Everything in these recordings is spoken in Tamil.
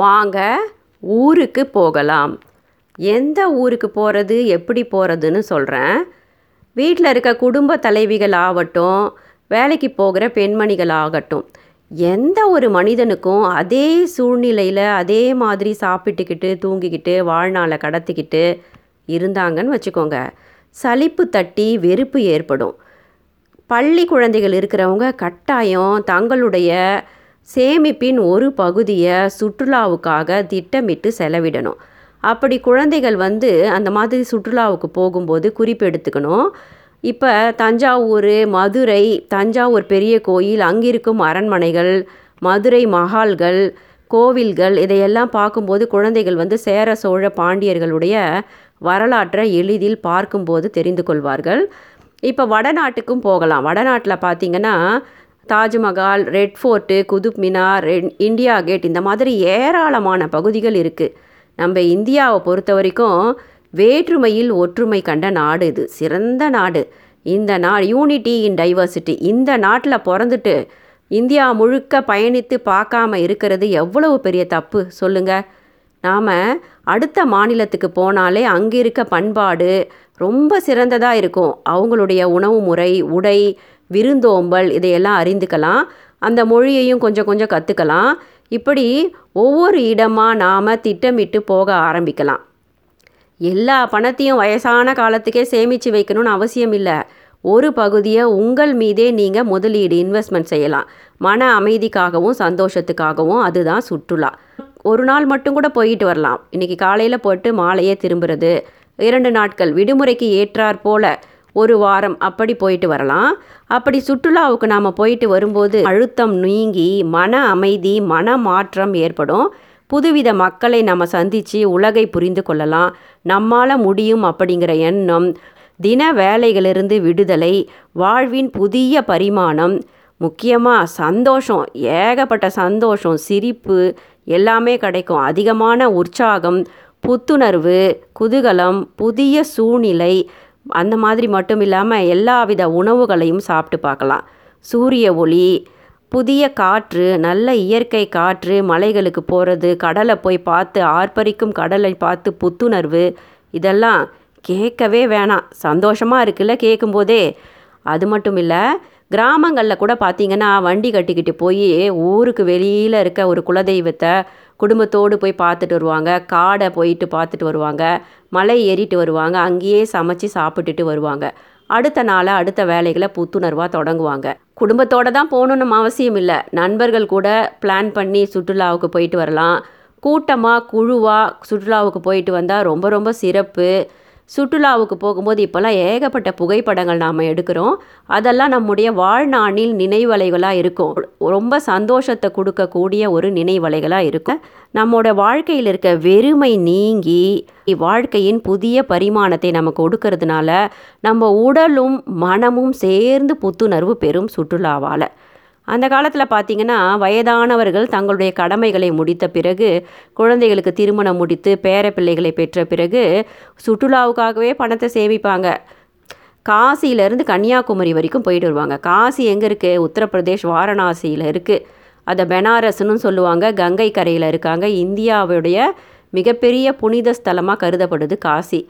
வாங்க ஊருக்கு போகலாம். எந்த ஊருக்கு போகிறது எப்படி போகிறதுன்னு சொல்கிறேன் வீட்டில் இருக்க குடும்ப தலைவிகள் ஆகட்டும் வேலைக்கு போகிற பெண்மணிகள் ஆகட்டும் எந்த ஒரு மனிதனுக்கும் அதே சூழ்நிலையில் அதே மாதிரி சாப்பிட்டுக்கிட்டு தூங்கிக்கிட்டு வாழ்நாளை கடத்திக்கிட்டு இருந்தாங்கன்னு வச்சுக்கோங்க. சலிப்பு தட்டி வெறுப்பு ஏற்படும். பள்ளி குழந்தைகள் இருக்கிறவங்க கட்டாயம் தங்களுடைய சேமிப்பின் ஒரு பகுதியை சுற்றுலாவுக்காக திட்டமிட்டு செலவிடணும். அப்படி குழந்தைகள் வந்து அந்த மாதிரி சுற்றுலாவுக்கு போகும்போது குறிப்பெடுத்துக்கணும் இப்போ தஞ்சாவூர் மதுரை தஞ்சாவூர் பெரிய கோயில் அங்கிருக்கும் அரண்மனைகள் மதுரை மஹால்கள் கோவில்கள் இதையெல்லாம் பார்க்கும்போது குழந்தைகள் வந்து சேர சோழ பாண்டியர்களுடைய வரலாற்றை எளிதில் பார்க்கும்போது தெரிந்து கொள்வார்கள். இப்போ வடநாட்டுக்கும் போகலாம். வடநாட்டில் பார்த்தீங்கன்னா Taj Mahal red fort Qutub Minar India gate இந்த மாதிரி ஏராளமான பகுதிகள் இருக்குது நம்ம இந்தியாவை பொறுத்த வரைக்கும் வேற்றுமையில் ஒற்றுமை கண்ட நாடு இது. சிறந்த நாடு. இந்த நாடு யூனிட்டி இன் டைவர்சிட்டி இந்த நாட்டில் பிறந்துட்டு இந்தியா முழுக்க பயணித்து பார்க்காம இருக்கிறது எவ்வளவு பெரிய தப்பு? சொல்லுங்கள் நாம் அடுத்த மாநிலத்துக்கு போனாலே அங்கே இருக்க பண்பாடு ரொம்ப சிறந்ததாக இருக்கும். அவங்களுடைய உணவு முறை உடை விருந்தோம்பல் இதையெல்லாம் அறிந்துக்கலாம். அந்த மொழியையும் கொஞ்சம் கொஞ்சம் கற்றுக்கலாம் இப்படி ஒவ்வொரு இடமாக நாம் திட்டமிட்டு போக ஆரம்பிக்கலாம். எல்லா பணத்தையும் வயசான காலத்துக்கே சேமித்து வைக்கணும்னு அவசியம் இல்லை. ஒரு பகுதியை உங்கள் மீதே நீங்கள் முதலீடு இன்வெஸ்ட்மெண்ட் செய்யலாம். மன அமைதிக்காகவும் சந்தோஷத்துக்காகவும் அதுதான் சுற்றுலா. ஒரு நாள் மட்டும் கூட போயிட்டு வரலாம். இன்றைக்கி காலையில் போட்டு மாலையே திரும்புறது. இரண்டு நாட்கள் விடுமுறைக்கு ஏற்றாற் போல் ஒரு வாரம் அப்படி போயிட்டு வரலாம். அப்படி சுற்றுலாவுக்கு நாம் போயிட்டு வரும்போது அழுத்தம் நீங்கி மன அமைதி மன மாற்றம் ஏற்படும். புதுவித மக்களை நம்ம சந்தித்து உலகை புரிந்து கொள்ளலாம். நம்மால் முடியும் அப்படிங்கிற எண்ணம் தின வேலைகளிலிருந்து விடுதலை வாழ்வின் புதிய பரிமாணம் முக்கியமாக சந்தோஷம் ஏகப்பட்ட சந்தோஷம் சிரிப்பு எல்லாமே கிடைக்கும். அதிகமான உற்சாகம் புத்துணர்வு குதூகலம் புதிய சூழ்நிலை அந்த மாதிரி மட்டும் இல்லாமல் எல்லா வித உணவுகளையும் சாப்பிட்டு பார்க்கலாம். சூரிய ஒளி புதிய காற்று நல்ல இயற்கை காற்று மலைகளுக்கு போகிறது கடலை போய் பார்த்து ஆர்ப்பரிக்கும் கடலை பார்த்து புத்துணர்வு இதெல்லாம் கேட்கவே வேணாம். சந்தோஷமாக இருக்குல்ல கேட்கும்போதே. அது மட்டும் இல்லை கிராமங்களில் கூட பார்த்திங்கன்னா வண்டி கட்டிக்கிட்டு போய் ஊருக்கு வெளியில் இருக்க ஒரு குலதெய்வத்தை குடும்பத்தோடு போய் பார்த்துட்டு வருவாங்க. காடை போயிட்டு பார்த்துட்டு வருவாங்க. மலை ஏறிட்டு வருவாங்க. அங்கேயே சமைச்சு சாப்பிட்டுட்டு வருவாங்க. அடுத்த நாளை அடுத்த வேலைகளை புத்துணர்வாக தொடங்குவாங்க. குடும்பத்தோடு தான் போகணுன்னு அவசியம் இல்லை. நண்பர்கள் கூட பிளான் பண்ணி சுற்றுலாவுக்கு போயிட்டு வரலாம். கூட்டமாக குழுவாக சுற்றுலாவுக்கு போயிட்டு வந்தால் ரொம்ப ரொம்ப சிறப்பு. சுற்றுலாவுக்கு போகும்போது இப்போல்லாம் ஏகப்பட்ட புகைப்படங்கள் நாம் எடுக்கிறோம். அதெல்லாம் நம்முடைய வாழ்நாளில் நினைவலைகளாக இருக்கும். ரொம்ப சந்தோஷத்தை கொடுக்கக்கூடிய ஒரு நினைவலைகளாக இருக்கும் நம்மோட வாழ்க்கையில் இருக்க வெறுமை நீங்கி வாழ்க்கையின் புதிய பரிமாணத்தை நமக்கு கொடுக்கறதுனால நம்ம உடலும் மனமும் சேர்ந்து புத்துணர்வு பெறும் சுற்றுலாவால். அந்த காலத்தில் பார்த்திங்கன்னா வயதானவர்கள் தங்களுடைய கடமைகளை முடித்த பிறகு குழந்தைகளுக்கு திருமணம் முடித்து பேர பிள்ளைகளை பெற்ற பிறகு சுற்றுலாவுக்காகவே பணத்தை சேமிப்பாங்க. காசியிலேருந்து கன்னியாகுமரி வரைக்கும் போயிட்டு வருவாங்க. காசி எங்கே இருக்குது உத்தரப்பிரதேஷ் வாரணாசியில் இருக்குது அதை பெனாரஸ்னு சொல்லுவாங்க. கங்கை கரையில் இருக்காங்க. இந்தியாவுடைய மிகப்பெரிய புனித ஸ்தலமாக கருதப்படுது காசி.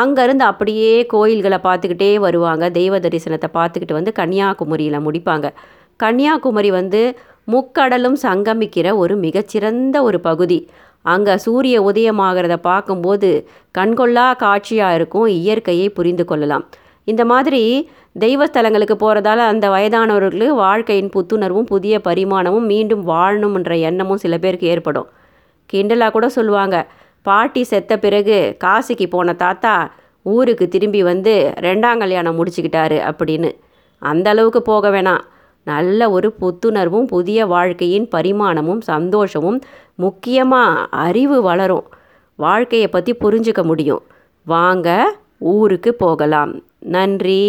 அங்கேருந்து அப்படியே கோயில்களை பார்த்துக்கிட்டே வருவாங்க. தெய்வ தரிசனத்தை பார்த்துக்கிட்டு வந்து கன்னியாகுமரியில் முடிப்பாங்க. கன்னியாகுமரி வந்து முக்கடலும் சங்கமிக்கிற ஒரு மிகச்சிறந்த ஒரு பகுதி. அங்கே சூரிய உதயமாகிறத பார்க்கும்போது கண்கொள்ளா காட்சியாக இருக்கும் இயற்கையை புரிந்து கொள்ளலாம். இந்த மாதிரி தெய்வஸ்தலங்களுக்கு போகிறதால அந்த வயதானவர்களுக்கு வாழ்க்கையின் புத்துணர்வும் புதிய பரிமாணமும் மீண்டும் வாழணும்ன்ற எண்ணமும் சில பேருக்கு ஏற்படும். கிண்டலாக கூட சொல்லுவாங்க பாட்டி செத்த பிறகு காசிக்கு போன தாத்தா ஊருக்கு திரும்பி வந்து ரெண்டாம் கல்யாணம் முடிச்சுக்கிட்டாரு அப்படின்னு. அந்த அளவுக்கு போக வேணாம். நல்ல ஒரு புத்துணர்வும் புதிய வாழ்க்கையின் பரிமாணமும் சந்தோஷமும் முக்கியமாக அறிவு வளரும். வாழ்க்கையை பற்றி புரிஞ்சுக்க முடியும். வாங்க ஊருக்கு போகலாம். நன்றி.